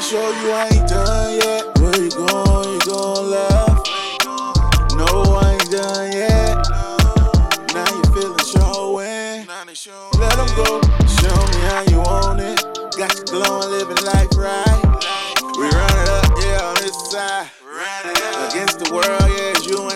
show you I ain't done yet. Where you going? You gon' laugh? No, I ain't done yet. Now you feeling showing. Let them go. Show me how you want it. Got you glowing, living life right. We run it up, yeah, on this side. Against the world, yeah, you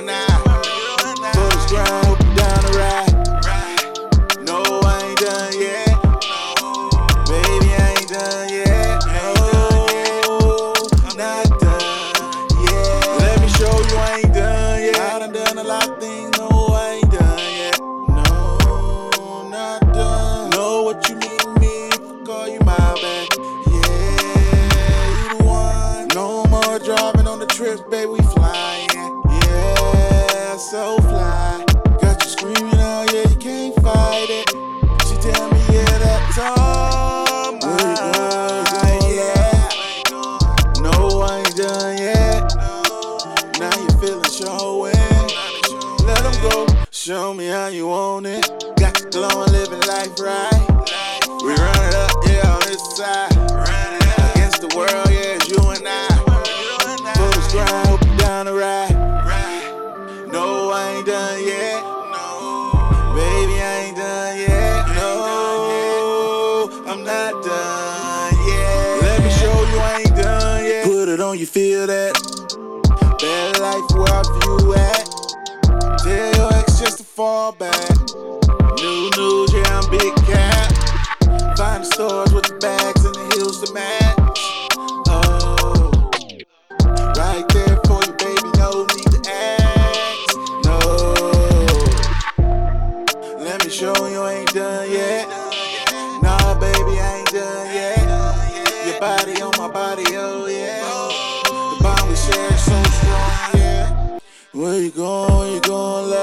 trips, baby. We flying. Yeah, so fly. Got you screaming out, yeah, you can't fight it. She tell me, yeah, that's all mine. Yeah. No, I ain't done yet. Now you feeling showing. Let them go. Show me how you want it. Got the glow glowing, living life right. We run it up, yeah, on this side. I ain't done yet. Baby, I ain't done yet. No, I'm not done yet. Let me show you I ain't done yet. Put it on, you feel that? Bad life where view at. Tell your ex just to fall back. New news, yeah, I'm big cap. Find the stores with the bags yeah. The bond we share so strong, yeah. Where you going? You going?